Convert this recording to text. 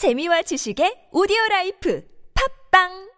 재미와 지식의 오디오 라이프. 팝빵